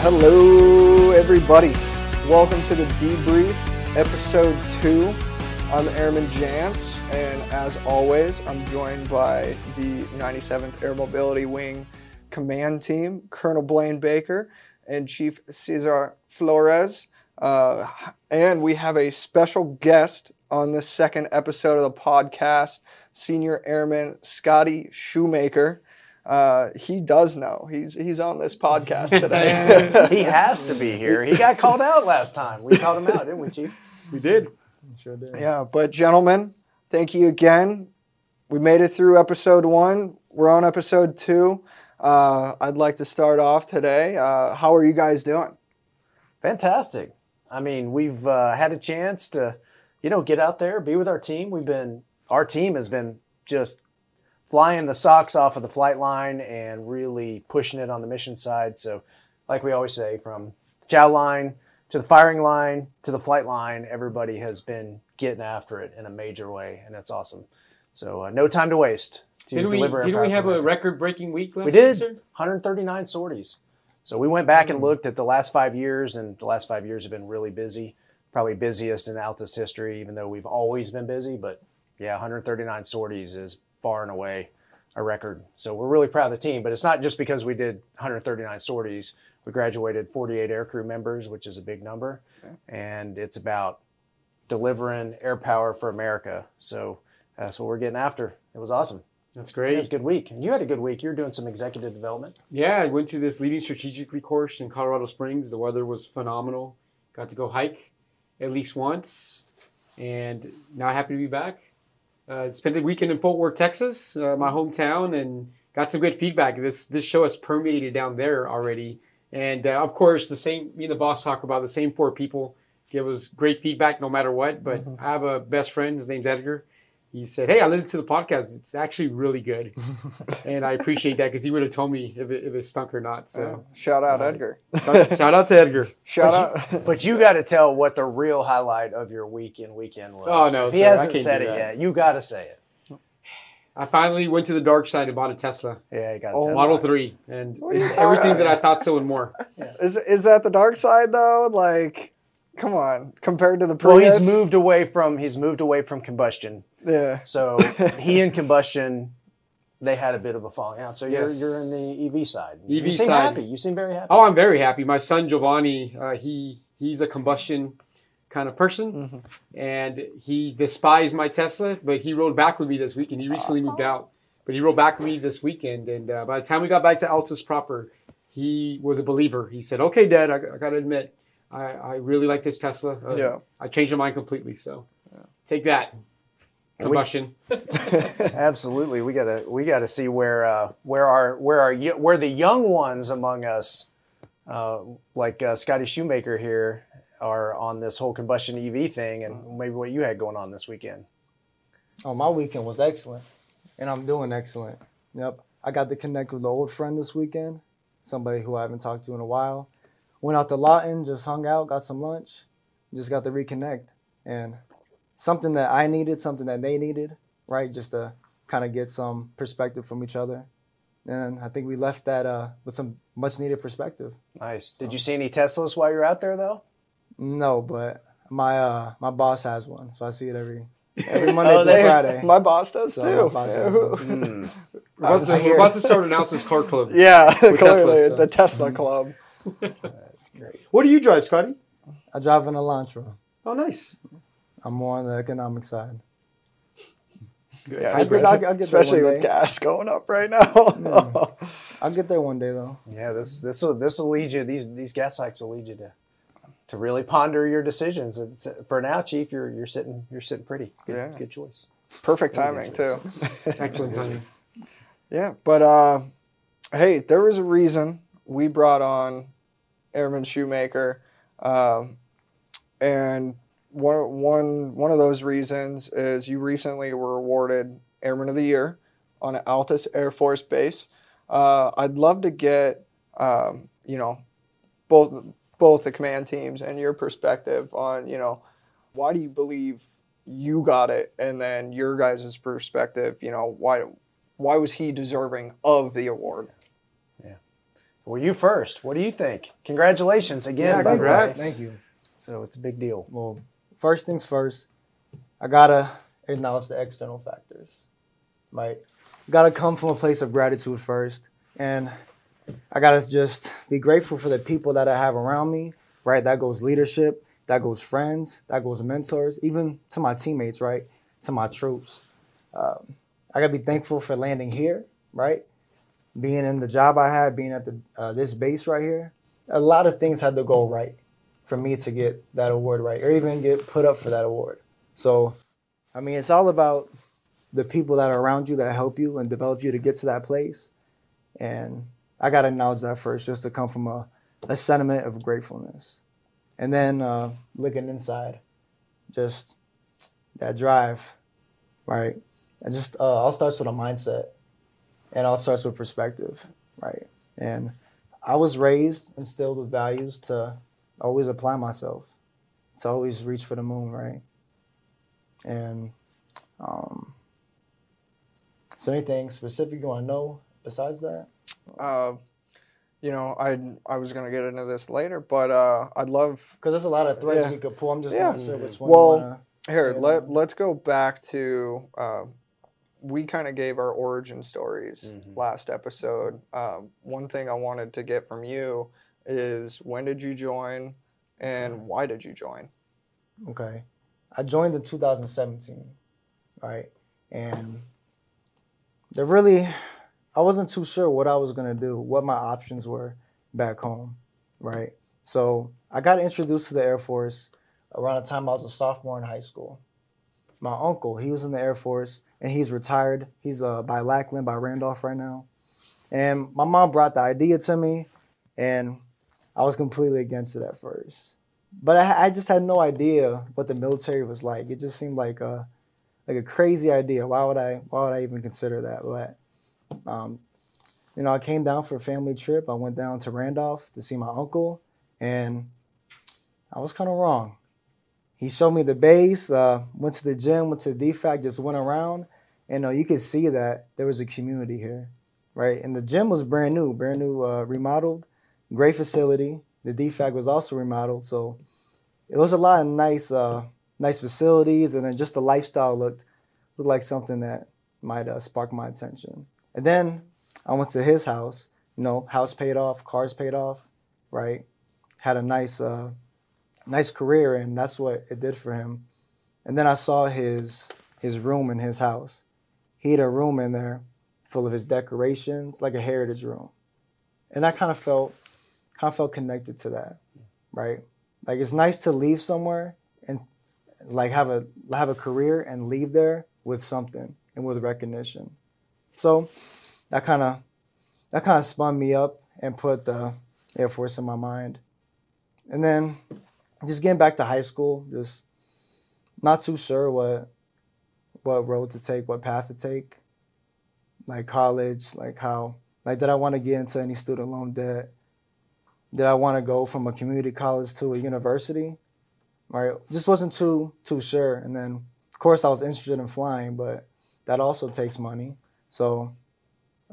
Hello, everybody. Welcome to the debrief, episode two. I'm Airman Jance, and as always, I'm joined by the 97th Air Mobility Wing Command Team, Colonel Blaine Baker and Chief Cesar Flores. Uh, and we have a special guest on this second episode of the podcast, Senior Airman Scottie Shoemaker. Uh, he does know. He's he's on this podcast today. he has to be here. He got called out last time. We called him out, didn't we, Chief? We did. Sure did. yeah, but gentlemen, thank you again. We made it through episode one. We're on episode two. Uh, I'd like to start off today. Uh, how are you guys doing? Fantastic. I mean, we've uh, had a chance to, you know, get out there, be with our team. We've been, our team has been just flying the socks off of the flight line and really pushing it on the mission side. So, like we always say, from the chow line to the firing line to the flight line, everybody has been getting after it in a major way, and that's awesome. So, uh, no time to waste to we, deliver. didn't we have a record-breaking week last We did. week, 139 sorties. So we went back and looked at the last five years, and the last five years have been really busy. Probably busiest in Altus history, even though we've always been busy. But yeah, 139 sorties is far and away a record. So we're really proud of the team. But it's not just because we did 139 sorties. We graduated 48 aircrew members, which is a big number, and it's about delivering air power for America. So that's what we're getting after. It was awesome. That's great. It was a good week, and you had a good week. You're doing some executive development. Yeah, I went to this leading strategically course in Colorado Springs. The weather was phenomenal. Got to go hike at least once, and now happy to be back. Uh, spent the weekend in Fort Worth, Texas, uh, my hometown, and got some good feedback. This this show has permeated down there already, and uh, of course, the same. Me and the boss talk about the same four people give us great feedback no matter what. But I have a best friend. His name's Edgar. He said, "Hey, I listened to the podcast. It's actually really good." and I appreciate that because he would have told me if it, if it stunk or not. So Shout out Edgar. shout, shout out to Edgar. Shout out. But you got to tell what the real highlight of your weekend weekend was. Oh, no, he sir, hasn't can't said it yet. You got to say it. I finally went to the dark side and bought a Tesla Yeah, I got to Oh, tell Model. Three, and What are you it's everything talking that I thought so and more. Is is that the dark side though? Like, come on, compared to the Well, he's moved away from he's moved away from combustion. Yeah. So he and combustion, they had a bit of a falling out. So you're Yes. you're in the EV side. EV you seem side. happy. You seem very happy. Oh, I'm very happy. My son Giovanni, uh, he he's a combustion kind of person, Mm-hmm. and he despised my Tesla. But he rode back with me this weekend. He recently moved out, but he rode back with me this weekend. And uh, by the time we got back to Altus proper, he was a believer. He said, "Okay, Dad, I, I got to admit, I, I really like this Tesla. Uh, Yeah. I changed my mind completely. So take that." Combustion. Absolutely, we gotta we gotta see where uh, where our where our where the young ones among us, uh, like uh, Scottie Shoemaker here, are on this whole combustion EV thing, and maybe what you had going on this weekend. Oh, my weekend was excellent, and I'm doing excellent. Yep, I got to connect with an old friend this weekend, somebody who I haven't talked to in a while. Went out to Lawton, just hung out, got some lunch, just got to reconnect, and something that I needed, something that they needed, right? Just to kind of get some perspective from each other. And I think we left that uh, with some much needed perspective. Nice. Did you see any Teslas while you're out there though? No, but my uh, my boss has one, so I see it every every Monday Oh, through Friday. My boss does So too. boss Yeah, has who- one. We're about, to, I we're about to start an Altus car club. yeah, clearly Tesla, so. the Tesla Club. That's great. What do you drive, Scottie? I drive an Elantra. Oh, nice. I'm more on the economic side. Yeah, I think especially, I'll- I'll get especially with gas going up right now. I'll get there one day though. Yeah, this this will this will lead you these these gas hikes will lead you to to really ponder your decisions. It's, for now, Chief, you're you're sitting you're sitting pretty. Good, Yeah. good choice. Perfect timing too. Excellent timing. Yeah, but uh, hey, there was a reason we brought on Airman Shoemaker, um, and one one one of those reasons is you recently were awarded Airman of the Year on Altus Air Force Base. Uh, I'd love to get um, you know both both the command teams and your perspective on you know why do you believe you got it, and then your guys' perspective, you know why why was he deserving of the award? Yeah. Well, you first. What do you think? Congratulations again. Yeah, by the way. congrats. Thank you. So it's a big deal. Well, first things first, I gotta acknowledge the external factors. Right? Gotta come from a place of gratitude first. And I gotta just be grateful for the people that I have around me. Right? That goes leadership, that goes friends, that goes mentors, even to my teammates, right? To my troops. Um, I gotta be thankful for landing here, right? Being in the job I had, being at the uh, this base right here. A lot of things had to go right for me to get that award right or even get put up for that award. So, I mean, it's all about the people that are around you that help you and develop you to get to that place. And I got to acknowledge that first, just to come from a, a sentiment of gratefulness. And then uh, looking inside, just that drive, right? And just uh, all starts with a mindset and all starts with perspective, right? And I was raised, instilled with values to always apply myself to always reach for the moon, right? And um, is there anything specific you want to know besides that? Uh, you know, I I was gonna get into this later, but uh, I'd love Because there's a lot of threads Yeah. we could pull. I'm just Yeah. not sure which one. Well, wanna, here. Yeah. Let Let's go back to. Uh, we kind of gave our origin stories Mhm. last episode. Um, one thing I wanted to get from you is when did you join, and why did you join? Okay. I joined in 2017, right? And there really, I wasn't too sure what I was going to do, what my options were back home, right? So I got introduced to the Air Force around the time I was a sophomore in high school. My uncle, he was in the Air Force and he's retired. He's uh, by Lackland, by Randolph right now. And my mom brought the idea to me, and I was completely against it at first but I, I just had no idea what the military was like. It just seemed like a like a crazy idea. Why would I why would I even consider that? But um, you know, I came down for a family trip. I went down to Randolph to see my uncle, and I was kind of wrong. He showed me the base. Uh, went to the gym. Went to the DFAC. Just went around, and uh, you could see that there was a community here, right? And the gym was brand new, brand new, uh, remodeled, great facility. The DFAC was also remodeled, so it was a lot of nice, uh, nice facilities, and then just the lifestyle looked looked like something that might uh, spark my attention. And then I went to his house. You know, house paid off, cars paid off, right? Had a nice, uh, nice career, and that's what it did for him. And then I saw his his room in his house. He had a room in there full of his decorations, like a heritage room, and I kind of felt kind of felt connected to that, right? Like it's nice to leave somewhere and like have a have a career and leave there with something and with recognition. So that kind of that kind of spun me up and put the Air Force in my mind. And then just getting back to high school, just not too sure what what road to take, what path to take. Like college, like how like did I want to get into any student loan debt? Did I want to go from a community college to a university? Right, just wasn't too too sure. And then, of course, I was interested in flying, but that also takes money. So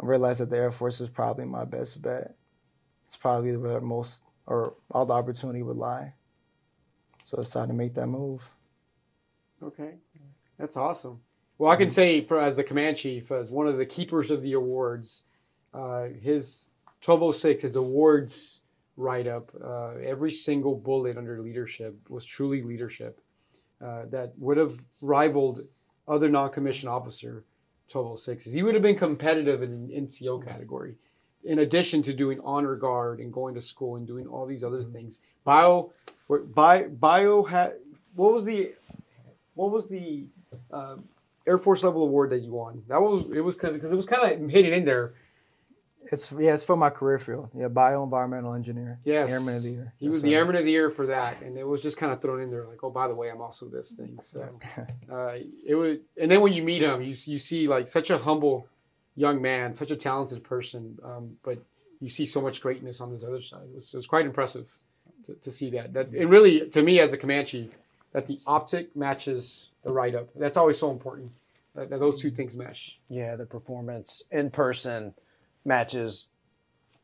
I realized that the Air Force is probably my best bet. It's probably where most or all the opportunity would lie. So I decided to make that move. Okay, that's awesome. Well, I can say, for as the command chief, as one of the keepers of the awards, uh, his 1206, his awards write up, uh, every single bullet under leadership was truly leadership uh, that would have rivaled other non-commissioned officer 1206s. He would have been competitive in an NCO category, in addition to doing honor guard and going to school and doing all these other things. Bio, bio, bio had what was the what was the uh, Air Force level award that you won? That was it was because it was kind of hidden in there. It's yeah, it's for my career field. Yeah, bioenvironmental engineer. Yes, Airman of the year. He Yes, was the sir. Airman of the Year for that, and it was just kind of thrown in there, like, oh, by the way, I'm also this thing. So uh, it was, and then when you meet him, you you see like such a humble young man, such a talented person, um, but you see so much greatness on this other side. It was, it was quite impressive to, to see that. That and really, to me as a command chief, that the optic matches the write up. That's always so important. that, that those two things mesh. Yeah, the performance in person matches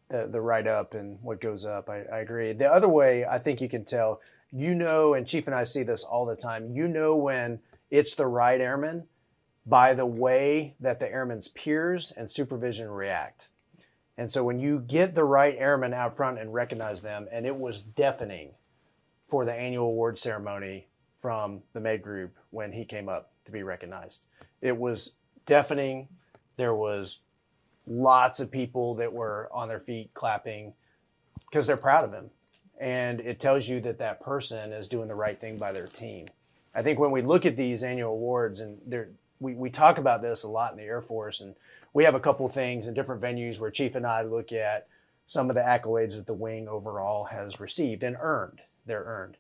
the the write up and what goes up. I, I agree. The other way, I think you can tell. You know, and Chief and I see this all the time. You know when it's the right airman by the way that the airman's peers and supervision react. And so when you get the right airman out front and recognize them, and it was deafening for the annual award ceremony from the Med Group when he came up to be recognized. It was deafening. There was lots of people that were on their feet clapping because they're proud of him. And it tells you that that person is doing the right thing by their team. I think when we look at these annual awards, and we, we talk about this a lot in the Air Force, and we have a couple things in different venues where Chief and I look at some of the accolades that the wing overall has received and earned. They're earned.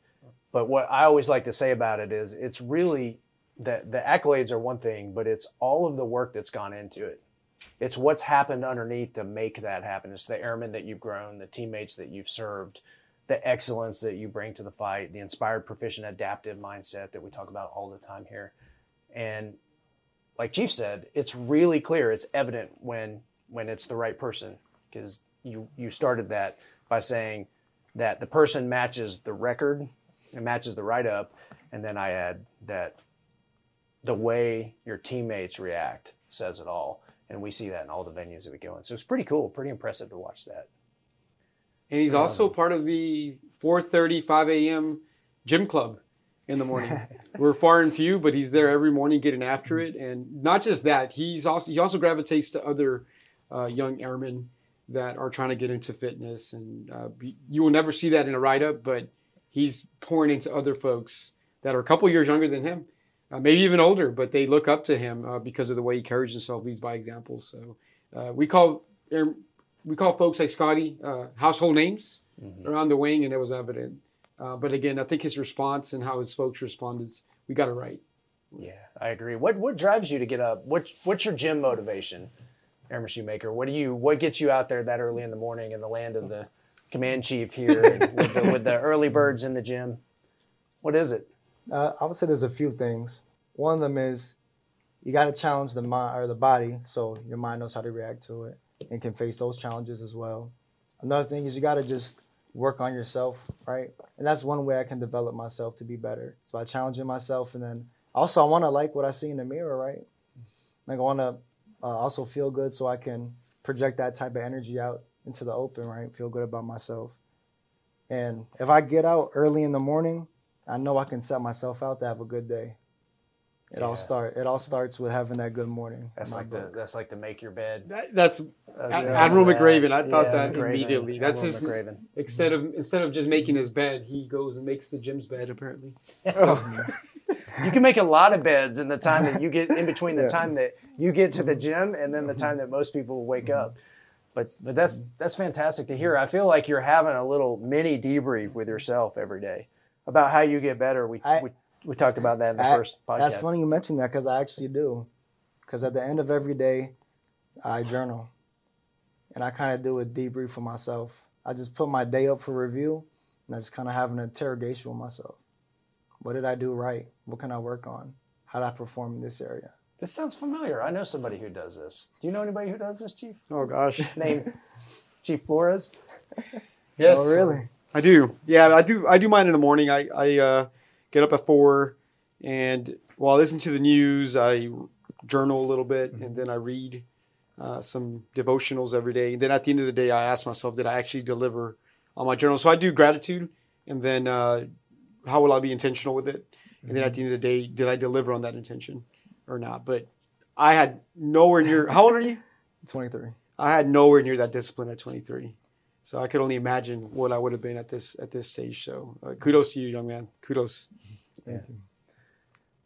But what I always like to say about it is it's really that the accolades are one thing, but it's all of the work that's gone into it. It's what's happened underneath to make that happen. It's the airmen that you've grown, the teammates that you've served, the excellence that you bring to the fight, the inspired, proficient, adaptive mindset that we talk about all the time here. And like Chief said, it's really clear, it's evident when when it's the right person because you you started that by saying that the person matches the record, it matches the write up, and then I add that the way your teammates react says it all. And we see that in all the venues that we go in. So it's pretty cool, pretty impressive to watch that. And he's also part of the 4:30, 5 a.m. gym club in the morning. We're far and few, but he's there every morning getting after it. And not just that, he's also he also gravitates to other uh, young airmen that are trying to get into fitness. And uh, you will never see that in a write up, but he's pouring into other folks that are a couple years younger than him, uh, maybe even older, but they look up to him uh, because of the way he carries himself, leads by example. So uh, we call we call folks like Scottie uh, household names mm-hmm. around the wing, and it was evident. Uh, but again, I think his response and how his folks responded, is we got it right. Yeah, I agree. What what drives you to get up? What what's your gym motivation, Airman Shoemaker? What do you what gets you out there that early in the morning in the land of the command chief here with, the, with, the, early birds in the gym? What is it? Uh, I would say there's a few things. One of them is you got to challenge the mind or the body so your mind knows how to react to it and can face those challenges as well. Another thing is you got to just work on yourself, right? And that's one way I can develop myself to be better. So I challenging myself, and then also I want to like what I see in the mirror, right? Like I want to uh, also feel good, so I can project that type of energy out into the open, right? Feel good about myself. And if I get out early in the morning, I know I can set myself out to have a good day. It yeah. all start. It all starts with having that good morning. That's like book. the that's like to make your bed. That, that's, that's Admiral McRaven. I thought yeah, that McRaven. immediately. That's Admiral his McRaven. instead of instead of just making his bed, he goes and makes the gym's bed. Apparently. Oh. you can make a lot of beds in the time that you get in between the yeah. time that you get to the mm-hmm. gym and then the mm-hmm. time that most people wake up. Mm-hmm. But but that's that's fantastic to hear. I feel like you're having a little mini debrief with yourself every day about how you get better. We I, we we talked about that in the I, first podcast. That's funny you mentioned that because I actually do. Because at the end of every day, I journal, and I kind of do a debrief for myself. I just put my day up for review, and I just kind of have an interrogation with myself. What did I do right? What can I work on? How did I perform in this area? This sounds familiar. I know somebody who does this. Do you know anybody who does this, Chief? Oh gosh, name Chief Flores. Yes. Oh really? I do. Yeah, I do. I do mine in the morning. I I uh, get up at four, and while I listen to the news, I journal a little bit, mm-hmm. and then I read uh, some devotionals every day. And then at the end of the day, I ask myself, did I actually deliver on my journal? So I do gratitude, and then uh, how will I be intentional with it? And then at the end of the day, did I deliver on that intention or not? But I had nowhere near. How old are you? Twenty three. I had nowhere near that discipline at twenty three. So I could only imagine what I would have been at this at this stage. So uh, kudos to you, young man. Kudos. Yeah.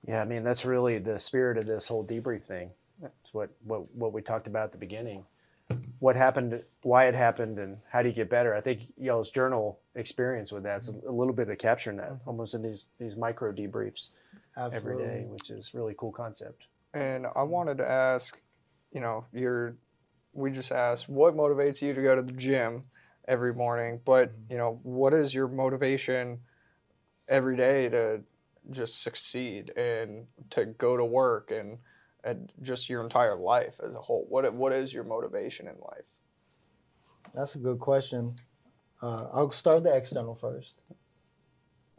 Yeah, I mean that's really the spirit of this whole debrief thing. It's what what what we talked about at the beginning. What happened, why it happened, and how do you get better? I think y'all's journal experience with that's a, a little bit of capturing that, almost in these these micro debriefs Absolutely. every day, which is really cool concept. And I wanted to ask, you know, you're we just asked what motivates you to go to the gym every morning. But mm-hmm. you know, what is your motivation every day to just succeed and to go to work and and just your entire life as a whole? What what is your motivation in life? That's a good question. Uh, I'll start the external first.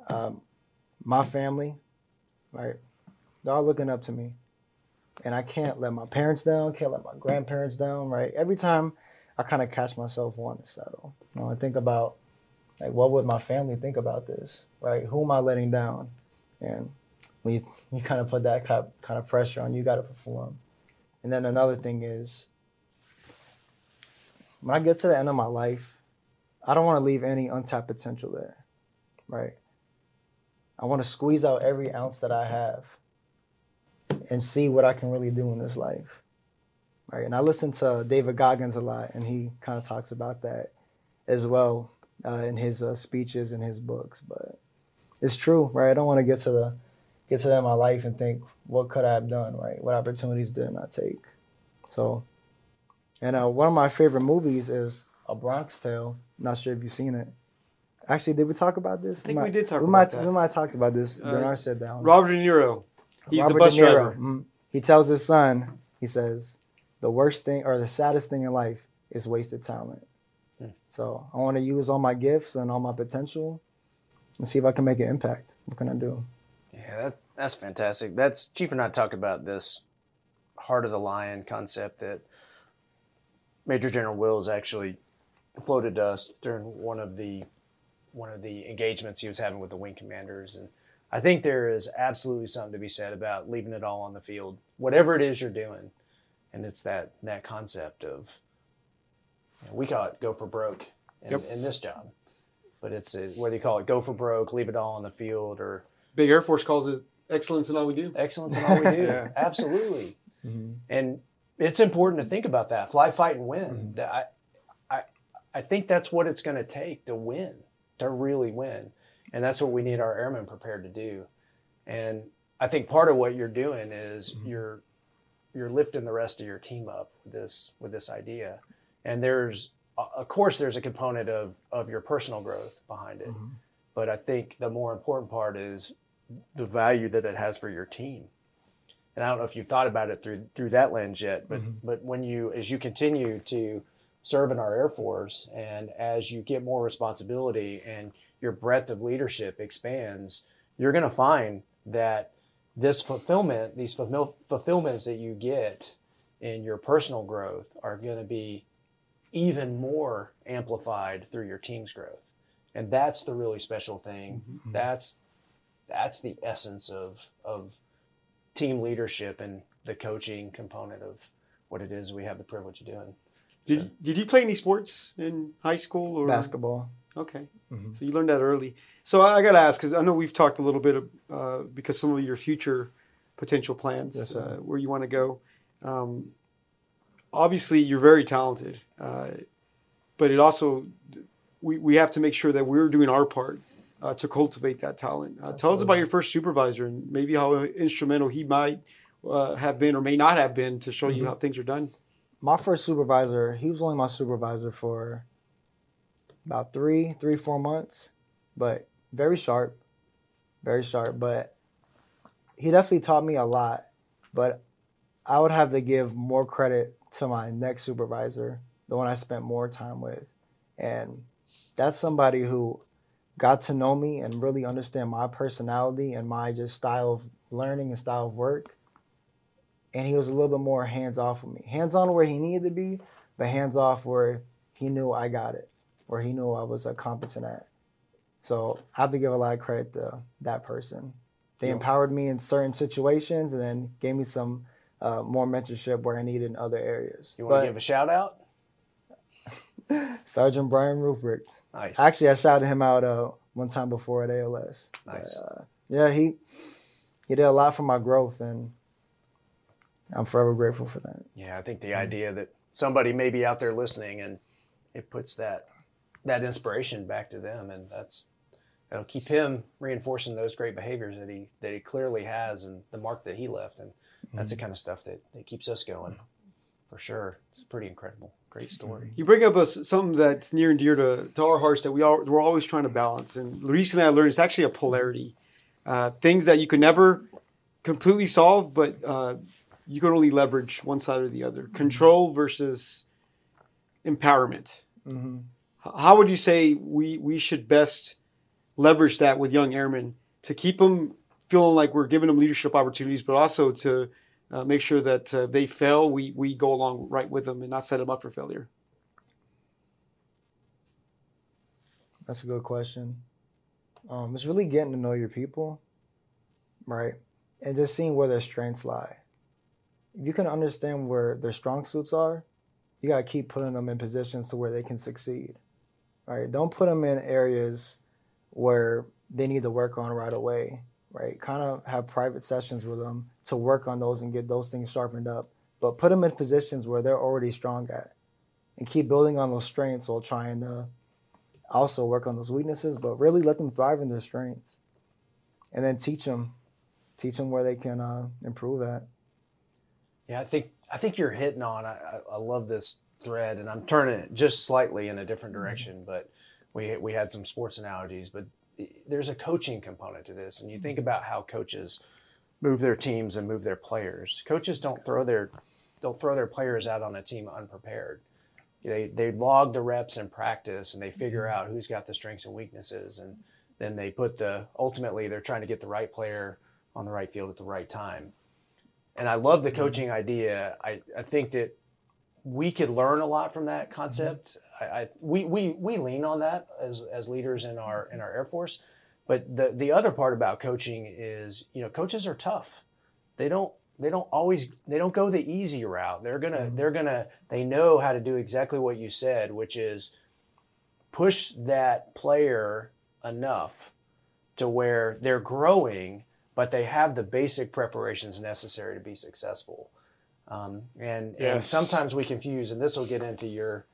Um, my family, right? They're all looking up to me, and I can't let my parents down. Can't let my grandparents down. Right? Every time I kind of catch myself wanting to settle. You know, I think about like, what would my family think about this? Right? Who am I letting down? And when you, you kind of put that kind of, kind of pressure on, you got to perform. And then another thing is, when I get to the end of my life, I don't want to leave any untapped potential there, right? I want to squeeze out every ounce that I have and see what I can really do in this life, right? And I listen to David Goggins a lot, and he kind of talks about that as well uh, in his uh, speeches and his books. But it's true, right? I don't want to get to the get to that in my life and think, what could I have done, right? What opportunities did I take? So, and uh, one of my favorite movies is A Bronx Tale. Not sure if you've seen it. Actually, did we talk about this? I think we did talk we about might, that. We might have talked about this during our sit down. Robert De Niro. He's Robert the bus De Niro, driver. mhm. He tells his son, he says, the worst thing or the saddest thing in life is wasted talent. Hmm. So I want to use all my gifts and all my potential and see if I can make an impact. What can I do? Yeah, that, that's fantastic. That's Chief and I talked about this heart of the lion concept that Major General Wills actually floated to us during one of the one of the engagements he was having with the wing commanders and I think there is absolutely something to be said about leaving it all on the field, whatever it is you're doing, and it's that that concept of you know, we call it go for broke in, Yep. in this job, but it's a, whether you call it go for broke, leave it all on the field, or Big Air Force calls it excellence in all we do. excellence in all we do. Yeah. Absolutely. Mhm. And it's important to think about that. Fly, fight, and win. Mm-hmm. I, I, I think that's what it's going to take to win, to really win, and that's what we need our airmen prepared to do. And I think part of what you're doing is Mm-hmm. you're you're lifting the rest of your team up with this with this idea. And there's of course there's a component of of your personal growth behind it, Mm-hmm. but I think the more important part is the value that it has for your team and I don't know if you've thought about it through through that lens yet, but but when you as you continue to serve in our Air Force and as you get more responsibility and your breadth of leadership expands, you're going to find that this fulfillment, these fulfill, fulfillments that you get in your personal growth are going to be even more amplified through your team's growth. And that's the really special thing. Mm-hmm. Mm-hmm. That's that's the essence of of team leadership and the coaching component of what it is we have the privilege of doing. Did, did you play any sports in high school or Basketball. Okay, Mhm. so you learned that early. So I, I got to ask because I know we've talked a little bit of, uh, because some of your future potential plans, Yes, uh, where you want to go. Um, obviously, you're very talented, uh, but it also we, we have to make sure that we're doing our part uh, to cultivate that talent. Uh, tell us about your first supervisor and maybe how instrumental he might uh, have been or may not have been to show you Mhm. how things are done. My first supervisor, he was only my supervisor for about three, three, four months, but very sharp, very sharp. But he definitely taught me a lot. But I would have to give more credit to my next supervisor, the one I spent more time with. And that's somebody who got to know me and really understand my personality and my just style of learning and style of work. And he was a little bit more hands off with me. Hands on where he needed to be, but hands off where he knew I got it, where he knew I was uh, competent at. So I have to give a lot of credit to that person. They Yeah. empowered me in certain situations and then gave me some uh, more mentorship where I needed in other areas. You want to give a shout out? Sergeant Brian Ruprecht. Nice. Actually, I shouted him out uh, one time before at ALS. Nice. But, uh, yeah, he he did a lot for my growth, and I'm forever grateful for that. yeah, I think the idea that somebody may be out there listening and it puts that that inspiration back to them, and that's that'll keep him reinforcing those great behaviors that he that he clearly has and the mark that he left, and that's the kind of stuff that, that keeps us going for sure. It's pretty incredible, great story. You bring up a, something that's near and dear to, to our hearts that we are we're always trying to balance. And recently, I learned it's actually a polarity. Uh, things that you could never completely solve, but uh, you can only leverage one side or the other. Control versus empowerment. hmm H- How would you say we we should best leverage that with young airmen to keep them feeling like we're giving them leadership opportunities, but also to uh, make sure that uh, they fail, we we go along right with them and not set them up for failure. That's a good question. Um, it's really getting to know your people, right? And just seeing where their strengths lie. If you can understand where their strong suits are, you got to keep putting them in positions to where they can succeed, right? Don't put them in areas where they need to work on right away, right? Kind of have private sessions with them to work on those and get those things sharpened up. But put them in positions where they're already strong at and keep building on those strengths while trying to also work on those weaknesses, but really let them thrive in their strengths, and then teach them, teach them where they can uh, improve at. Yeah, I think I think you're hitting on. I, I, I love this thread, and I'm turning it just slightly in a different mm-hmm. direction. But we we had some sports analogies, but there's a coaching component to this, and you think mm-hmm. about how coaches move their teams and move their players. Coaches don't throw their don't throw their players out on a team unprepared. They they log the reps in practice, and they figure mm-hmm. out who's got the strengths and weaknesses, and then they put the ultimately they're trying to get the right player on the right field at the right time and I love the coaching idea. I, I think that we could learn a lot from that mm-hmm. concept. I, I we, we we lean on that as as leaders in our in our Air Force. But the the other part about coaching is you know coaches are tough. They don't they don't always they don't go the easy route. They're gonna mm-hmm. they're gonna they know how to do exactly what you said, which is push that player enough to where they're growing but they have the basic preparations necessary to be successful. Um, and, and sometimes we confuse, and this will get into your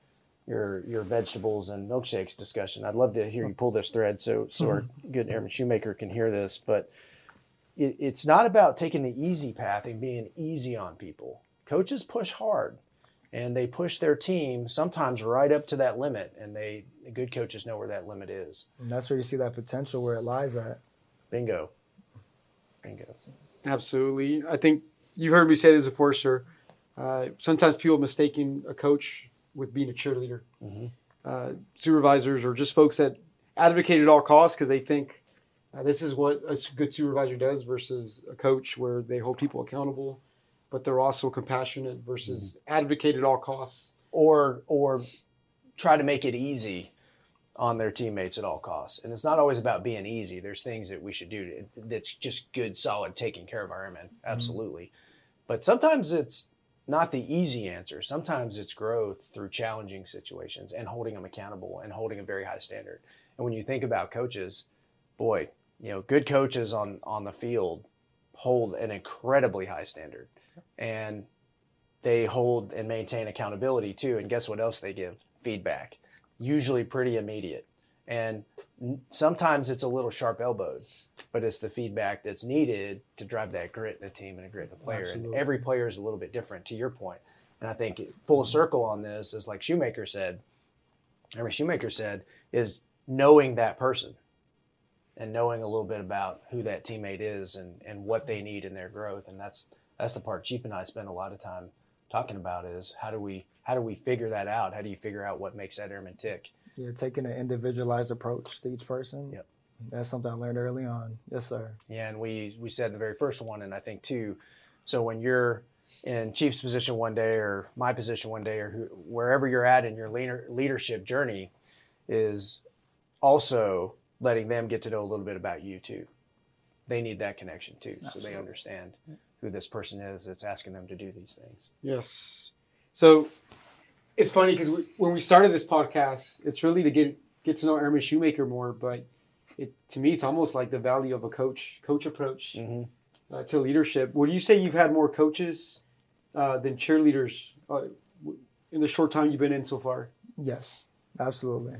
your your vegetables and milkshakes discussion. I'd love to hear you pull this thread so so our good airman shoemaker can hear this. But it, it's not about taking the easy path and being easy on people. Coaches push hard, and they push their team sometimes right up to that limit. And they the good coaches know where that limit is. And that's where you see that potential where it lies at. Bingo. Bingo. Absolutely. I think you've heard me say this before, sir. Uh, sometimes people mistaking a coach with being a cheerleader. Mhm. Uh, supervisors or just folks that advocate at all costs because they think uh, this is what a good supervisor does versus a coach where they hold people accountable, but they're also compassionate versus advocate at all costs. or or try to make it easy on their teammates at all costs. And it's not always about being easy. There's things that we should do to, that's just good, solid, taking care of our airmen. Absolutely. But sometimes it's not the easy answer. Sometimes it's growth through challenging situations and holding them accountable and holding a very high standard. And when you think about coaches, boy, you know, good coaches on on the field hold an incredibly high standard. And they hold and maintain accountability too. And guess what else they give? Feedback, usually pretty immediate. And sometimes it's a little sharp elbowed, but it's the feedback that's needed to drive that grit in the team and a grit in the player. And every player is a little bit different, to your point. And I think full circle on this is like Shoemaker said, every Shoemaker said, is knowing that person and knowing a little bit about who that teammate is and, and what they need in their growth. And that's that's the part Chief and I spend a lot of time talking about is how do we how do we figure that out? How do you figure out what makes that airman tick? Yeah, taking an individualized approach to each person. Yep. That's something I learned early on. Yes, sir. Yeah, and we we said the very first one, and I think too. So when you're in Chief's position one day, or my position one day, or who, wherever you're at in your leader, leadership journey, is also letting them get to know a little bit about you too. They need that connection too, so they understand who this person is that's asking them to do these things. Yes. So it's funny because we, when we started this podcast, it's really to get get to know Airman Shoemaker more. But it to me, it's almost like the value of a coach coach approach Mm-hmm. uh, to leadership. Would you say you've had more coaches uh, than cheerleaders uh, in the short time you've been in so far? Yes, absolutely.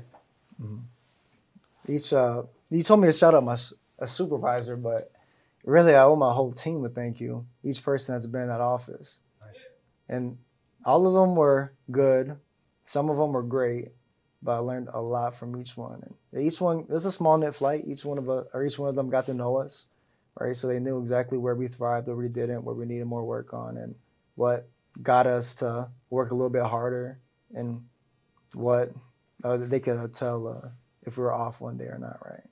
Mhm. Each, uh, you told me to shout out my s- a supervisor, but really I owe my whole team a thank you. Each person that's been in that office, Nice. and all of them were good. Some of them were great, but I learned a lot from each one. And each one, there's a small knit flight. Each one of us, or each one of them, got to know us, right? So they knew exactly where we thrived, where we didn't, where we needed more work on, and what got us to work a little bit harder, and what uh, they could tell uh, if we were off one day or not, right?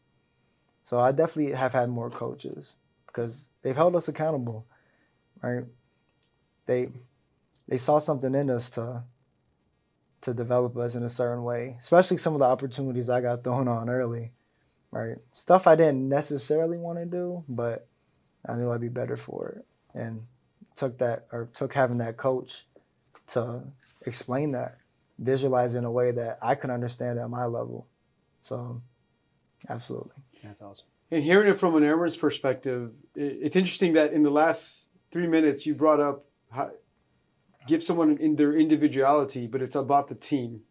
So I definitely have had more coaches because they've held us accountable, right? They they saw something in us to to develop us in a certain way, especially some of the opportunities I got thrown on early, right? Stuff I didn't necessarily want to do, but I knew I'd be better for it, and took that or took having that coach to explain that, visualize in a way that I could understand at my level. So, absolutely. That's awesome. And hearing it from an airman's perspective, it's interesting that in the last three minutes you brought up how, give someone in their individuality, but it's about the team.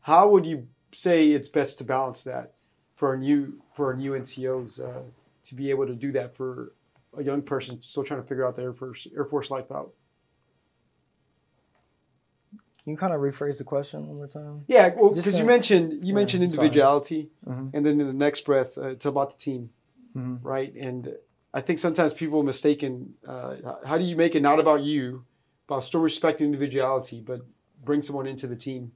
How would you say it's best to balance that for a new for a new NCOs uh, to be able to do that for a young person still trying to figure out their Air Force, Air Force life out? Can you kind of rephrase the question one more time? Yeah, well, because you mentioned you Yeah, mentioned individuality, Mhm. and then in the next breath, uh, it's about the team, Mhm. right? And I think sometimes people are mistaken. Uh, how do you make it not about you, about still respecting individuality, but bring someone into the team?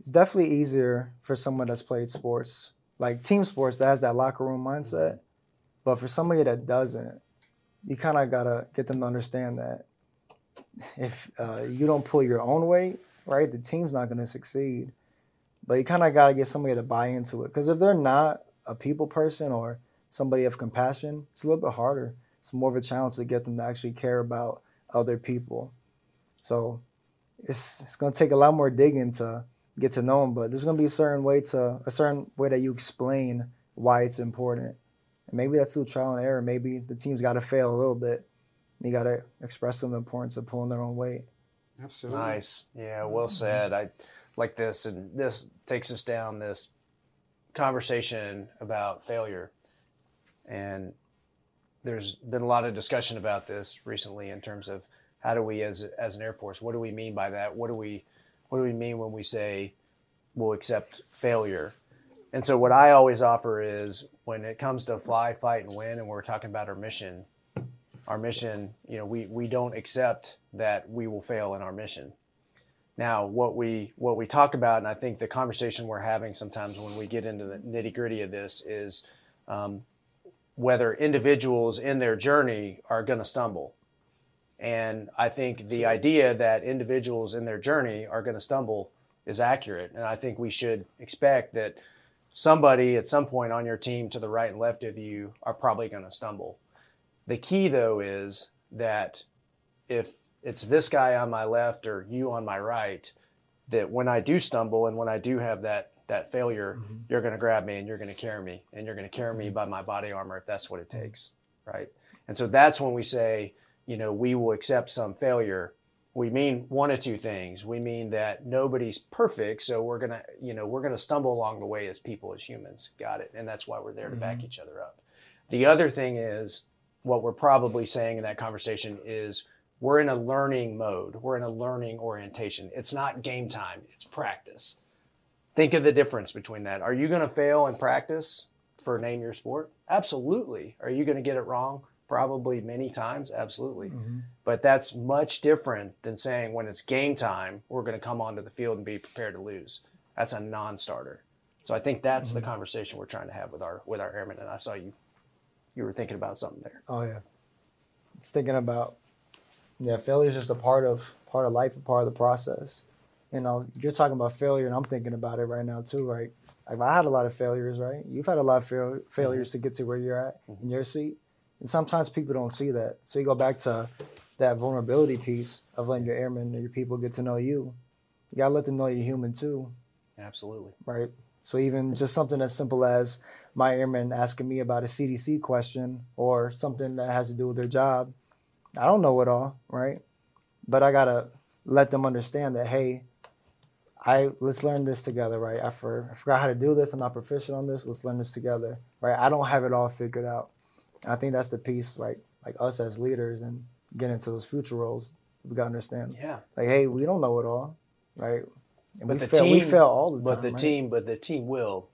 It's definitely easier for someone that's played sports, like team sports, that has that locker room mindset. But for somebody that doesn't, you kind of gotta get them to understand that if uh, you don't pull your own weight, right, the team's not gonna succeed. But you kind of gotta get somebody to buy into it, because if they're not a people person or somebody of compassion, it's a little bit harder. It's more of a challenge to get them to actually care about other people. So it's it's gonna take a lot more digging to get to know them, but there's gonna be a certain way to a certain way that you explain why it's important. And maybe that's through trial and error. Maybe the team's got to fail a little bit. You got to express them the importance of pulling their own weight. Absolutely. Nice. Yeah, well said. I like this, and this takes us down this conversation about failure. And there's been a lot of discussion about this recently in terms of how do we, as as an Air Force, what do we mean by that? What do we what do we mean when we say we'll accept failure? And so, what I always offer is when it comes to fly, fight, and win, and we're talking about our mission, our mission, you know, we, we don't accept that we will fail in our mission. Now, what we what we talk about, and I think the conversation we're having sometimes when we get into the nitty gritty of this is um, whether individuals in their journey are going to stumble. And I think the idea that individuals in their journey are going to stumble is accurate. And I think we should expect that somebody at some point on your team to the right and left of you are probably going to stumble. The key, though, is that if it's this guy on my left or you on my right, that when I do stumble and when I do have that that failure, mm-hmm. you're going to grab me and you're going to carry me and you're going to carry me mm-hmm. by my body armor if that's what it mm-hmm. takes, right? And so that's when we say, you know, we will accept some failure. We mean one of two things. We mean that nobody's perfect, so we're gonna, you know, we're gonna stumble along the way as people, as humans. Got it? And that's why we're there to back each other up. The other thing is what we're probably saying in that conversation is we're in a learning mode. We're in a learning orientation. It's not game time, it's practice. Think of the difference between that. Are you going to fail in practice for name your sport? Absolutely. Are you going to get it wrong? Probably many times. Absolutely. Mm-hmm. But that's much different than saying when it's game time, we're going to come onto the field and be prepared to lose. That's a non-starter. So I think that's the mm-hmm. conversation we're trying to have with our with our airmen. And I saw you you were thinking about something there. Oh yeah, it's thinking about yeah, failure is just a part of part of life, a part of the process. You know, you're talking about failure, and I'm thinking about it right now too, right? Like I had a lot of failures, right? You've had a lot of fail- mm-hmm. failures to get to where you're at mm-hmm. in your seat, and sometimes people don't see that. So you go back to that vulnerability piece of letting your airmen or your people get to know you. You gotta let them know you're human too, Absolutely. right? So even just something as simple as my airman asking me about a CDC question or something that has to do with their job, I don't know it all, right? But I gotta let them understand that hey, I let's learn this together, right? I, for, I forgot how to do this. I'm not proficient on this. Let's learn this together, right? I don't have it all figured out. And I think that's the piece, right? Like us as leaders and getting into those future roles, we gotta understand. Yeah. Like, hey, we don't know it all, right? And But we fail. we fail all the time. but the right? team but the team will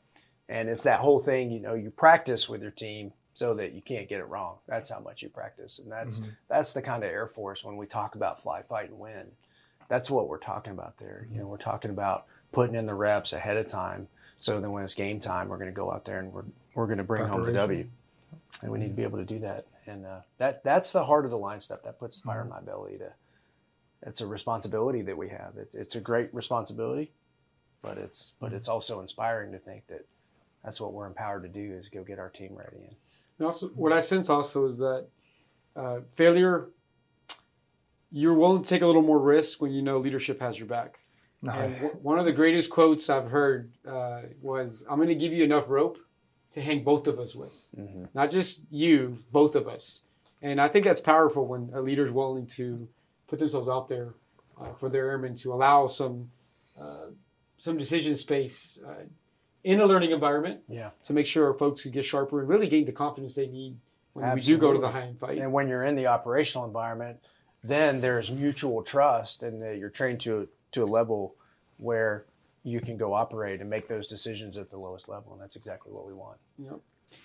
and it's that whole thing you know you practice with your team so that you can't get it wrong. That's how much you practice, and that's Mhm. that's the kind of Air Force when we talk about fly, fight, and win. That's what we're talking about there. You know, we're talking about putting in the reps ahead of time, so then when it's game time, we're going to go out there and we're we're going to bring home the W, and we need to be able to do that. And uh, that that's the heart of the lion stuff. That puts fire in my belly. To it's a responsibility that we have. It, it's a great responsibility, but it's but it's also inspiring to think that that's what we're empowered to do is go get our team ready. And And also, what I sense also is that uh, failure, you're willing to take a little more risk when you know leadership has your back. No, And w- one of the greatest quotes I've heard uh, was, "I'm going to give you enough rope to hang both of us with, Mhm. not just you, both of us." And I think that's powerful when a leader's willing to put themselves out there uh, for their airmen to allow some uh, some decision space uh, in a learning environment yeah, to make sure our folks can get sharper and really gain the confidence they need when we do go to the high end fight. and when you're in the operational environment, then there's mutual trust, and that you're trained to to a level where you can go operate and make those decisions at the lowest level, and that's exactly what we want.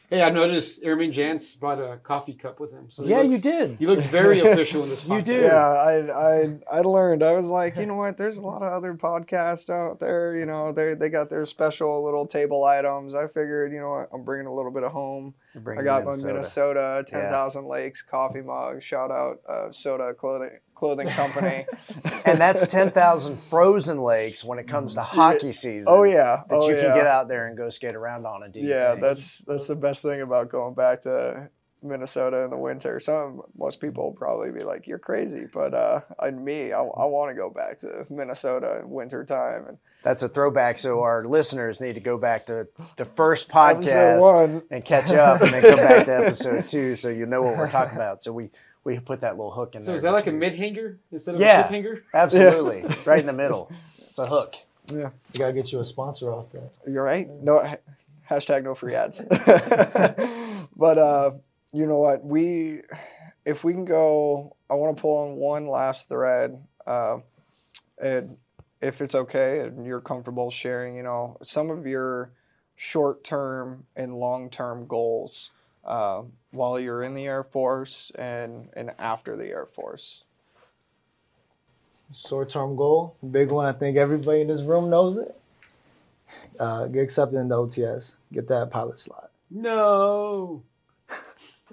Hey, I noticed Airman Jance brought a coffee cup with him. So yeah, looks, you did. He looks very official in this. You podcast. do. Yeah, I, I I learned. I was like, you know what? There's a lot of other podcasts out there. You know, they they got their special little table items. I figured, you know what? I'm bringing a little bit of home. I got my Minnesota Ten Thousand Lakes coffee mug. Shout out uh, Sota Clothing Clothing Company. and that's ten thousand frozen lakes when it comes to hockey season. oh yeah, that oh you yeah. can get out there and go skate around on do. Yeah, that's that's the best thing about going back to Minnesota in the winter. Some most people will probably be like, "You're crazy," but uh, I, me, I, I want to go back to Minnesota in winter time and that's a throwback. So our listeners need to go back to the first podcast one. and catch up, and then come back to episode two, so you know what we're talking about. So we we put that little hook in So there. is that like a mid hanger instead of Yeah. a clip hanger? Absolutely, right in the middle. It's a hook. Yeah, you gotta get you a sponsor off that. you're right. No hashtag no free ads. but uh, you know what? We if we can go, I want to pull on one last thread. Uh, and if it's okay and you're comfortable sharing, you know, some of your short term and long term goals uh, while you're in the Air Force and, and after the Air Force. Short term goal, big one. I think everybody in this room knows it. Uh, get accepted in the OTS. Get that pilot slot. No.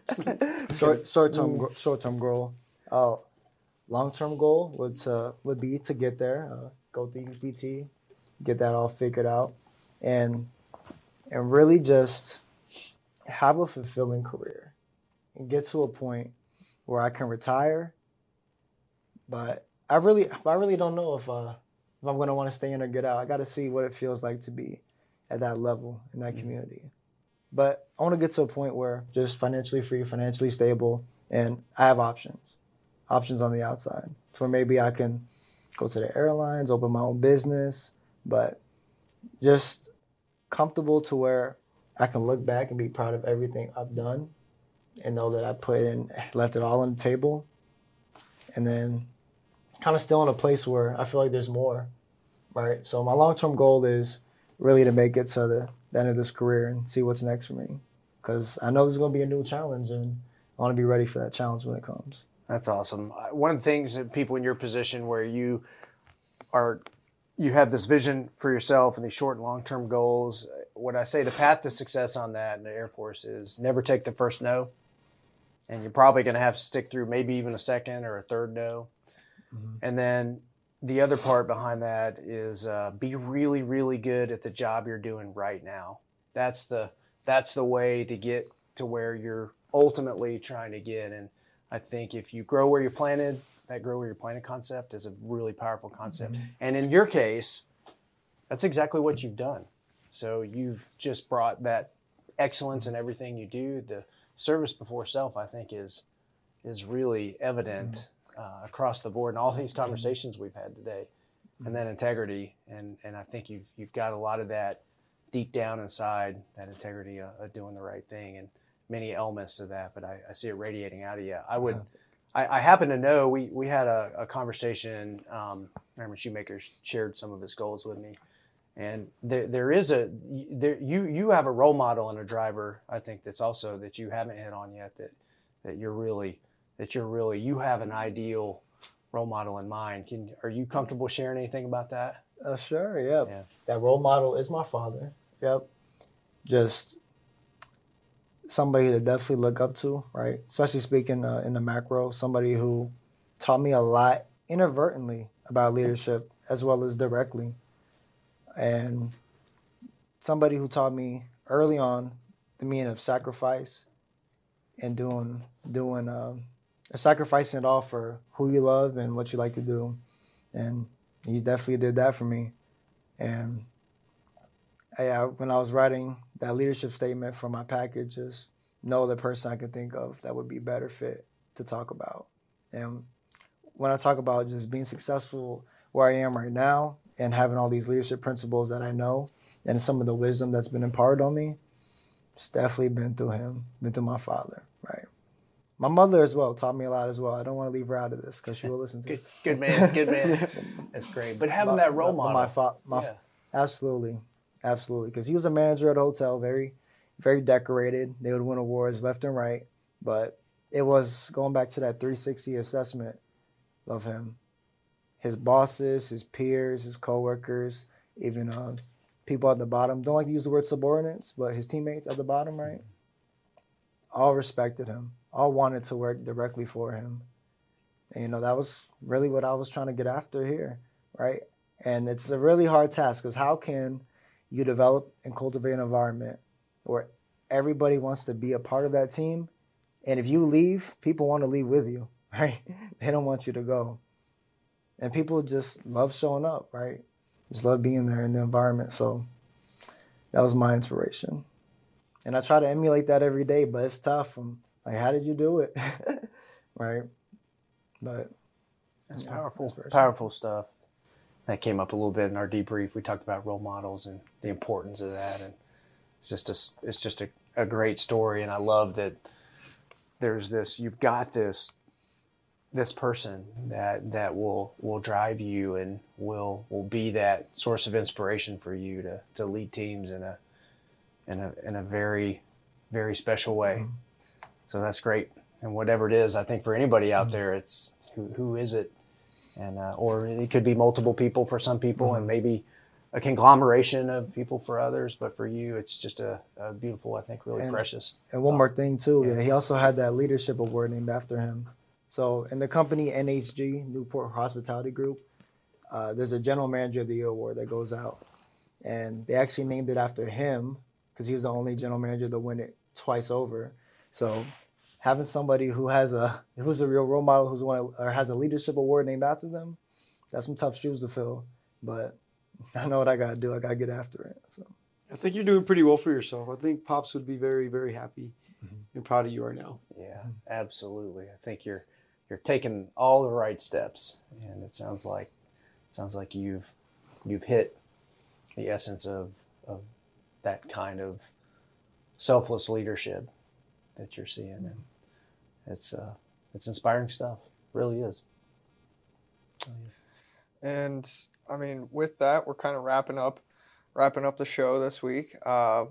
Short short term short term goal. Uh, long term goal would to, would be to get there. Uh, go through UPT, get that all figured out, and and really just have a fulfilling career, and get to a point where I can retire. But I really I really don't know if uh, if I'm gonna want to stay in or get out. I got to see what it feels like to be at that level in that community. But I want to get to a point where just financially free, financially stable, and I have options, options on the outside. So maybe I can go to the airlines, open my own business, but just comfortable to where I can look back and be proud of everything I've done and know that I put in, left it all on the table. And then kind of still in a place where I feel like there's more, right? So my long term goal is really to make it so the, the end of this career and see what's next for me. Because I know there's going to be a new challenge and I want to be ready for that challenge when it comes. That's awesome. One of the things that people in your position where you are, you have this vision for yourself and these short and long term goals. What I say, the path to success on that in the Air Force is never take the first no. And you're probably going to have to stick through maybe even a second or a third no. Mm-hmm. And then the other part behind that is uh, be really, really good at the job you're doing right now. That's the that's the way to get to where you're ultimately trying to get. And I think if you grow where you're planted, that grow where you're planted concept is a really powerful concept. And in your case, that's exactly what you've done. So you've just brought that excellence in everything you do. The service before self, I think, is is really evident uh, across the board in all these conversations we've had today. And then integrity, and and I think you've you've got a lot of that deep down inside that integrity of, of doing the right thing, and many elements to that. But I, I see it radiating out of you. I would. I, I happen to know we, we had a, a conversation. Um, Airman Shoemaker shared some of his goals with me, and there, there is a there, you you have a role model and a driver I think that's also that you haven't hit on yet that that you're really that you're really you have an ideal role model in mind. Can are you comfortable sharing anything about that? Uh, sure, yeah. Yeah. That role model is my father. Yep. Just somebody to definitely look up to, right? Especially speaking uh, in the macro, somebody who taught me a lot inadvertently about leadership as well as directly. And somebody who taught me early on the meaning of sacrifice and doing doing um, sacrificing it all for who you love and what you like to do. And he definitely did that for me. And I, when I was writing that leadership statement for my packages, no other person I could think of that would be better fit to talk about. And when I talk about just being successful where I am right now and having all these leadership principles that I know and some of the wisdom that's been imparted on me, it's definitely been through him, been through my father, right? My mother as well taught me a lot as well. I don't want to leave her out of this because she will listen to Good, it. good man, good man. That's great. But having My- that role model, My, fa- my yeah. Absolutely, absolutely. Because he was a manager at a hotel, very, very decorated. They would win awards left and right, but it was going back to that 360 assessment of him, his bosses, his peers, his coworkers, even uh, people at the bottom. Don't like to use the word subordinates, but his teammates at the bottom, right? All respected him. All wanted to work directly for him. And, you know, that was really what I was trying to get after here, right? And it's a really hard task because how can you develop and cultivate an environment where everybody wants to be a part of that team? And if you leave, people want to leave with you, right? They don't want you to go. And people just love showing up, right? Just love being there in the environment. So that was my inspiration. And I try to emulate that every day, but it's tough. I'm like, how did you do it? right? But That's Yeah, powerful, inspiration. powerful stuff. That came up a little bit in our debrief. We talked about role models and the importance of that, and it's just a, it's just a, a great story. And I love that there's this. You've got this this person that that will will drive you and will will be that source of inspiration for you to to lead teams in a in a in a very very special way. So that's great. And whatever it is, I think for anybody out there, it's who who is it, and uh, or it could be multiple people for some people, and maybe a conglomeration of people for others. But for you, it's just a, a beautiful, I think, really And- precious. And one more thing too, Yeah. yeah. he also had that leadership award named after him. So in the company NHG Newport Hospitality Group, uh, there's a general manager of the year award that goes out, and they actually named it after him because he was the only general manager to win it twice over. So having somebody who has a who's a real role model who's won a, or has a leadership award named after them, that's some tough shoes to fill. But I know what I gotta do. I gotta get after it. So. I think you're doing pretty well for yourself. I think Pops would be very, very happy Mm-hmm. and proud of you right now. Yeah, absolutely. I think you're you're taking all the right steps, and it sounds like sounds like you've you've hit the essence of of that kind of selfless leadership that you're seeing, and it's uh, it's inspiring stuff. really is. And I mean, with that, we're kind of wrapping up, wrapping up the show this week. Uh,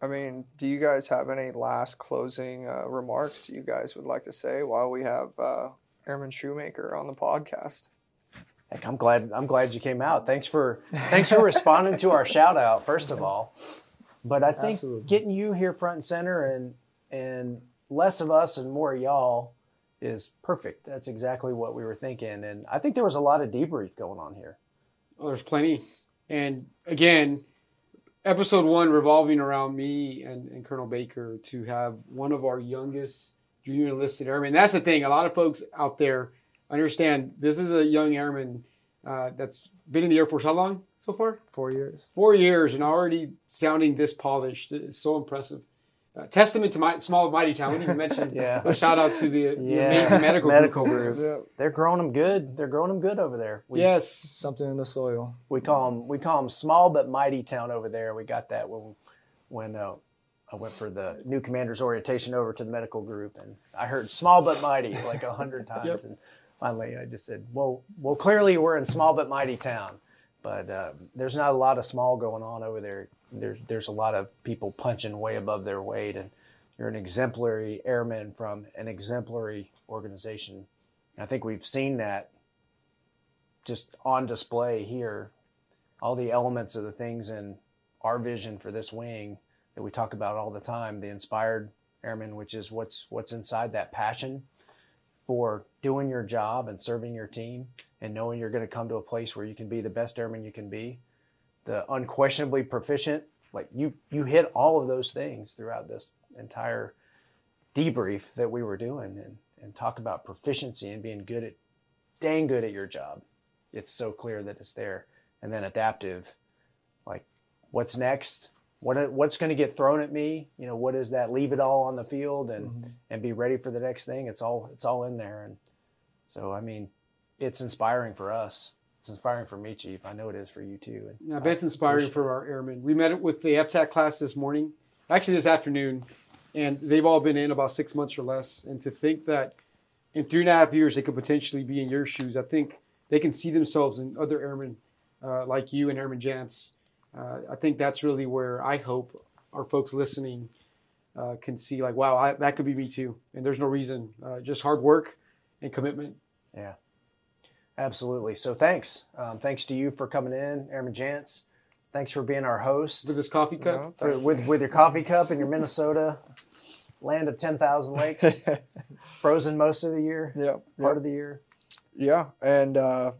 I mean, do you guys have any last closing uh, remarks you guys would like to say while we have uh, Airman Shoemaker on the podcast? Heck, I'm glad. I'm glad you came out. Thanks for thanks for responding to our shout out. First of all, but I think Absolutely. getting you here front and center and and less of us and more of y'all is perfect. That's exactly what we were thinking, and I think there was a lot of debrief going on here. Oh, there's plenty. And again, episode one revolving around me and, and Colonel Baker to have one of our youngest junior enlisted airmen. That's the thing. A lot of folks out there understand this is a young airman uh, that's been in the Air Force how long so far? Four years. Four years and already sounding this polished. It's so impressive. Uh, testament to my small mighty town. We didn't even mention Yeah. a shout out to the, the Yeah. amazing medical, Medical group. group. They're growing them good. They're growing them good over there. We, Yes. Something in the soil. we call them we call them small but mighty town over there. We got that when when uh, I went for the new commander's orientation over to the medical group, and I heard small but mighty like a hundred times, Yep. and finally I just said, "Well, well, clearly we're in small but mighty town." but uh, there's not a lot of small going on over there. There's there's a lot of people punching way above their weight, and you're an exemplary airman from an exemplary organization. And I think we've seen that just on display here. All the elements of the things in our vision for this wing that we talk about all the time, the inspired airman, which is what's what's inside that passion for doing your job and serving your team and knowing you're going to come to a place where you can be the best airman you can be, the unquestionably proficient. Like you, you hit all of those things throughout this entire debrief that we were doing, and and talk about proficiency and being good at, dang good at your job. It's so clear that it's there, and then adaptive, like what's next, what what's going to get thrown at me, you know, what is that? Leave it all on the field and Mhm. and be ready for the next thing. It's all it's all in there, and so I mean, it's inspiring for us. It's inspiring for me, Chief. I know it is for you too. And Yeah, best inspiring for our airmen. We met with the FTAC class this morning, actually this afternoon, and they've all been in about six months or less. And to think that in three and a half years they could potentially be in your shoes, I think they can see themselves in other airmen uh, like you and Airman Jance. Uh, I think that's really where I hope our folks listening uh, can see, like, wow, I, that could be me too. And there's no reason, uh, just hard work and commitment. Yeah, absolutely. So thanks. Um, thanks to you for coming in, Airman Jance. Thanks for being our host With this coffee cup, No, For- with with your coffee cup in your Minnesota land of ten thousand lakes, frozen most of the year, yeah, part yeah, of the year. yeah, and uh,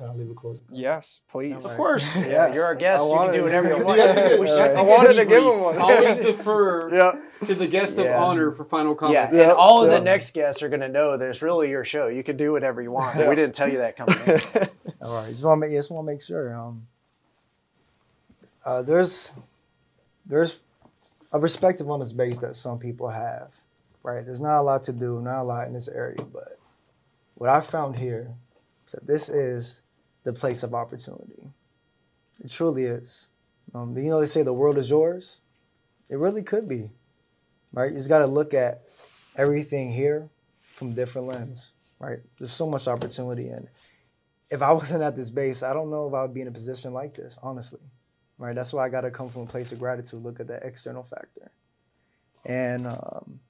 Can I leave a closing? yes, please. of course. Yeah, you're our guest. You can do whatever you want. that's good. We should- That's a I good wanted to give him one. Always defer Yeah, to the guest of honor for final Yeah, comments. and Yeah, all of yeah. the next guests are going to know that it's really your show. You can do whatever you want. Yeah. We didn't tell you that coming in. All right, just want to make just want to make sure. Um, uh, there's there's a perspective on this base that some people have, right? There's not a lot to do, not a lot in this area, but what I found here is that this is the place of opportunity. It truly is. Um, you know, they say the world is yours. It really could be, right? You just got to look at everything here from different lens, right? There's so much opportunity in. If I wasn't at this base, I don't know if I would be in a position like this, honestly. Right? That's why I got to come from a place of gratitude, look at that external factor. And um,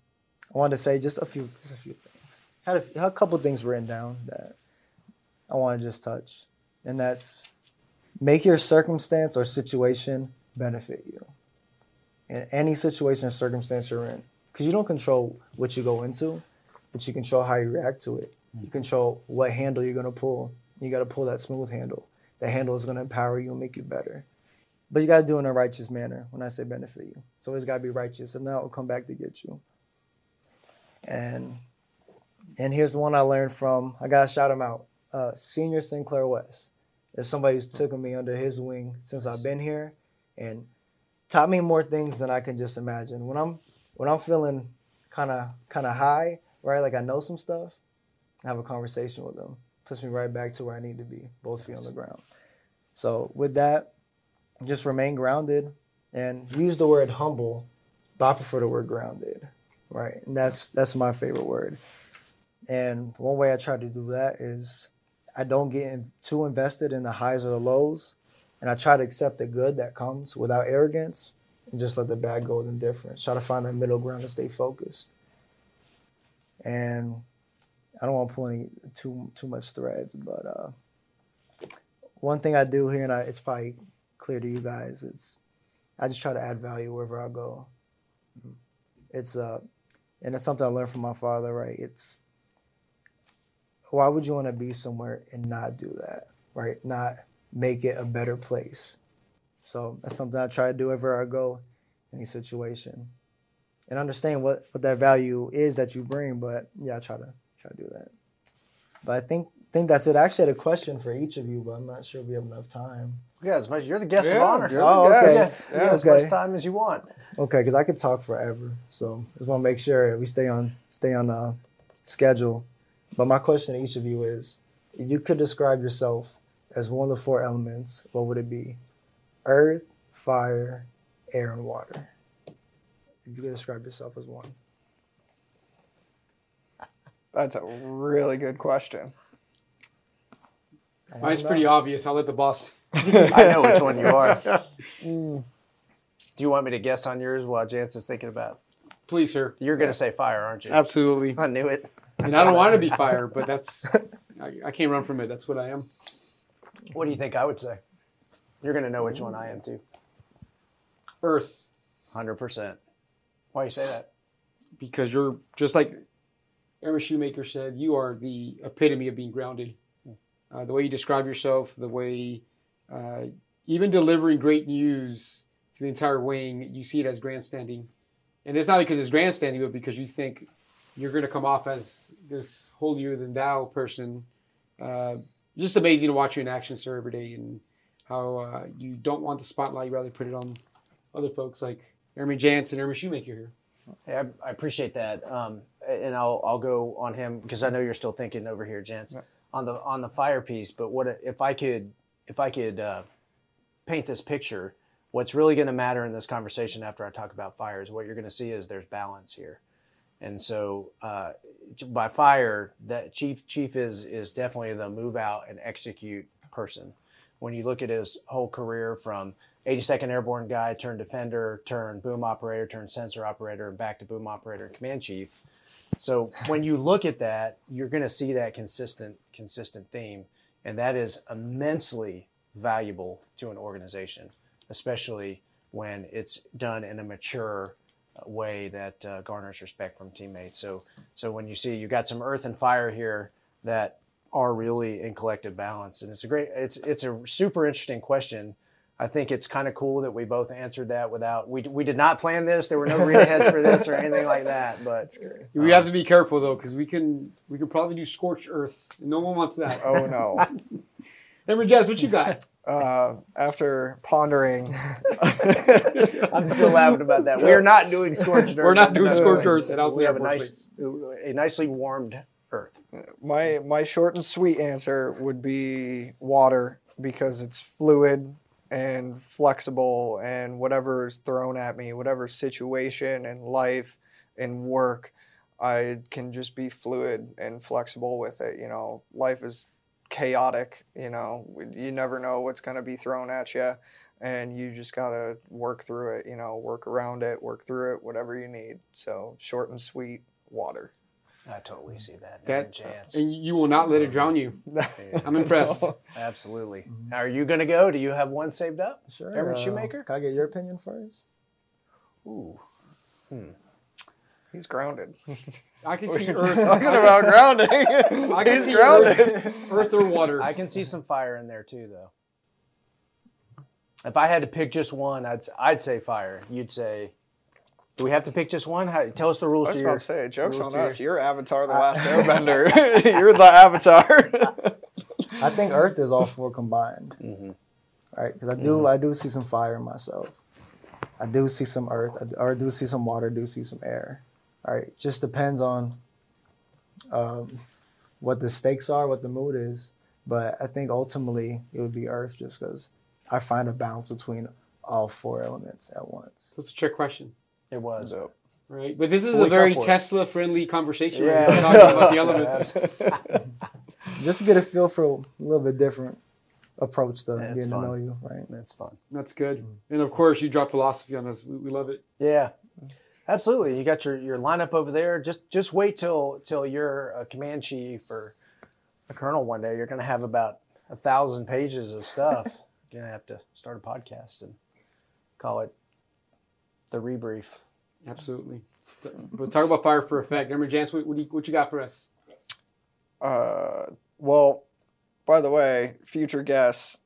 I wanted to say just a few, just a few things. Had a, had a couple things written down that I want to just touch, and that's make your circumstance or situation benefit you. In any situation or circumstance you're in, because you don't control what you go into, but you control how you react to it. You control what handle you're gonna pull. You gotta pull that smooth handle. That handle is gonna empower you and make you better. But you gotta do it in a righteous manner. When I say benefit you, so it's gotta be righteous, and then it will come back to get you. And and here's the one I learned from. I gotta shout him out. Uh, Senior Sinclair West. There's somebody who's taken me under his wing since I've been here, and taught me more things than I can just imagine. When I'm when I'm feeling kind of kind of high, right? Like I know some stuff. I have a conversation with them. Puts me right back to where I need to be, both feet on the ground. So with that, just remain grounded and use the word humble, but I prefer the word grounded, right? And that's that's my favorite word. And one way I try to do that is I don't get in, too invested in the highs or the lows, and I try to accept the good that comes without arrogance, and just let the bad go with indifference. Try to find that middle ground and stay focused. And I don't want to pull any too too much threads, but uh, one thing I do here, and I, it's probably clear to you guys, it's I just try to add value wherever I go. It's uh, and it's something I learned from my father. Right? It's why would you want to be somewhere and not do that? Right? Not make it a better place. So that's something I try to do wherever I go, any situation, and understand what what that value is that you bring. But yeah, I try to try to do that. But I think think that's it. I actually had a question for each of you, but I'm not sure we have enough time. Yeah, as much. You're the guest of honor. you're Oh, the okay. guest. You Yeah. have as much time as you want. Okay, because I could talk forever. So just want to make sure we stay on stay on uh, schedule. But my question to each of you is: If you could describe yourself as one of the four elements, what would it be? Earth, fire, air, and water. If you could describe yourself as one. That's a really good question. Mine's pretty obvious. I'll let the boss I know which one you are. Mm, Do you want me to guess on yours while Jance is thinking about? Please, sir. You're going to say fire, aren't you? Absolutely. I knew it. And I don't want to be fire, but that's I, I can't run from it. That's what I am. What do you think I would say? You're going to know which one I am too. Earth, Hundred percent. Why you say that? because you're just like Airman Shoemaker said. You are the epitome of being grounded. Uh, the way you describe yourself, the way uh, even delivering great news to the entire wing, you see it as grandstanding. And it's not because it's grandstanding, but because you think you're going to come off as this holier than thou person. Uh, just amazing to watch you in action, sir, every day, and how uh, you don't want the spotlight. You rather put it on other folks like Airman Jance and Airman Shoemaker here. Yeah, I, I appreciate that. Um, and I'll I'll go on him because I know you're still thinking over here, Jance, Yeah. on the on the fire piece. But what if I could if I could uh, paint this picture? What's really going to matter in this conversation after I talk about fire is what you're going to see is there's balance here. And so uh, by fire, that chief chief is is definitely the move out and execute person. When you look at his whole career from 82nd Airborne guy turned defender, turned boom operator, turned sensor operator, and back to boom operator and command chief. So when you look at that, you're going to see that consistent consistent theme, and that is immensely valuable to an organization, especially when it's done in a mature way that uh, garners respect from teammates. So so when you see you got some earth and fire here that are really in collective balance, and it's a great it's it's a super interesting question. I think it's kind of cool that we both answered that without we we did not plan this. There were no read aheads for this or anything like that. But We have to be careful though, because we can we can probably do scorched earth. No one wants that. oh no. Airman Jance, what you got? Uh, after pondering, I'm still laughing about that. We are not doing scorched earth. We're not doing scorched earth at We have a nice, a nicely warmed earth. my my short and sweet answer would be water because it's fluid and flexible and whatever is thrown at me, whatever situation in life and work, I can just be fluid and flexible with it. You know, life is chaotic. You know, you never know what's going to be thrown at you, and you just gotta work through it. You know, work around it, work through it, whatever you need. So short and sweet, water. I totally see that. That- chance. And you will not let it drown you. I'm impressed. Absolutely. Mhm. Are you going to go? Do you have one saved up? Sure. Airman uh, Shoemaker? Can I get your opinion first? Ooh. He's grounded. I can see earth. talking I about grounding. I can He's see grounded. earth, earth or water. I can see some fire in there too, though. If I had to pick just one, I'd I'd say fire. You'd say. Do we have to pick just one? How, tell us the rules. I was to about your, to say, joke's on us. your- You're Avatar the Last Airbender. You're the Avatar. I think Earth is all four combined. Mhm. Right? Because I do, I do see some fire in myself. I do see some Earth, I, or I do see some water, do see some air. All right, just depends on um, what the stakes are, what the mood is. But I think ultimately it would be Earth, just because I find a balance between all four elements at once. So it's a trick question, It was. So, right? But this is Well, a very fell for it. Tesla-friendly conversation. Yeah. Right? We're talking about the elements. Just to get a feel for a little bit different approach to That's getting fun. to know you, right? That's fun. That's good. And of course, you drop philosophy on us. We, we love it. Yeah, absolutely. You got your, your lineup over there. Just just wait till till you're a command chief or a colonel one day. You're going to have about a thousand pages of stuff. you're going to have to start a podcast and call it the rebrief. Absolutely. But talk about fire for effect. Remember, Jance, what, what, do you, what you got for us? uh, well, by the way, future guests,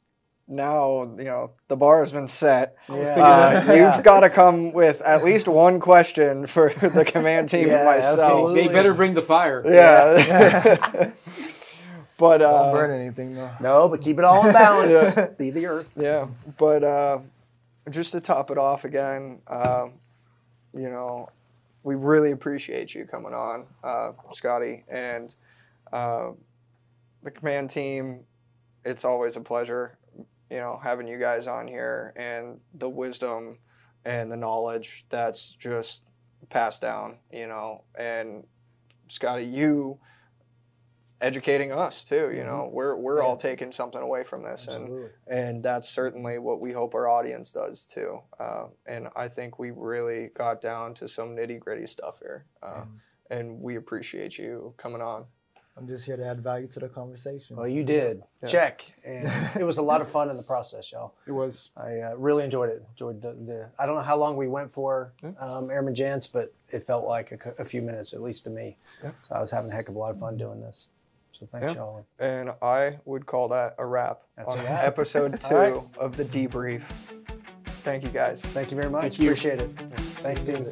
now, you know, the bar has been set. Yeah. Uh, You've got to come with at least one question for the command team Yeah, and myself. absolutely. They better bring the fire. Yeah. but, Don't uh, burn anything though. No, but keep it all in balance. Yeah. Be the earth. Yeah, but uh, just to top it off again, uh, you know, we really appreciate you coming on, uh, Scottie, and uh, the command team. It's always a pleasure, you know, having you guys on here and the wisdom and the knowledge that's just passed down, you know, and Scottie, you educating us too. You know, we're we're all taking something away from this, and Absolutely. and that's certainly what we hope our audience does too. Uh, and I think we really got down to some nitty gritty stuff here, uh, and we appreciate you coming on. I'm just here to add value to the conversation. Well, you did. Yeah. Check. And it was a lot of fun in the process, y'all. It was. I uh, really enjoyed it. Enjoyed the, the. I don't know how long we went for, um, Airman Jance, but it felt like a, a few minutes, at least to me. Yeah. So I was having a heck of a lot of fun doing this. So thanks, Yeah. y'all. And I would call that a wrap That's on a wrap. episode two All right. of the debrief. Thank you guys. Thank you very much. Thank you. Appreciate it. Thanks, team.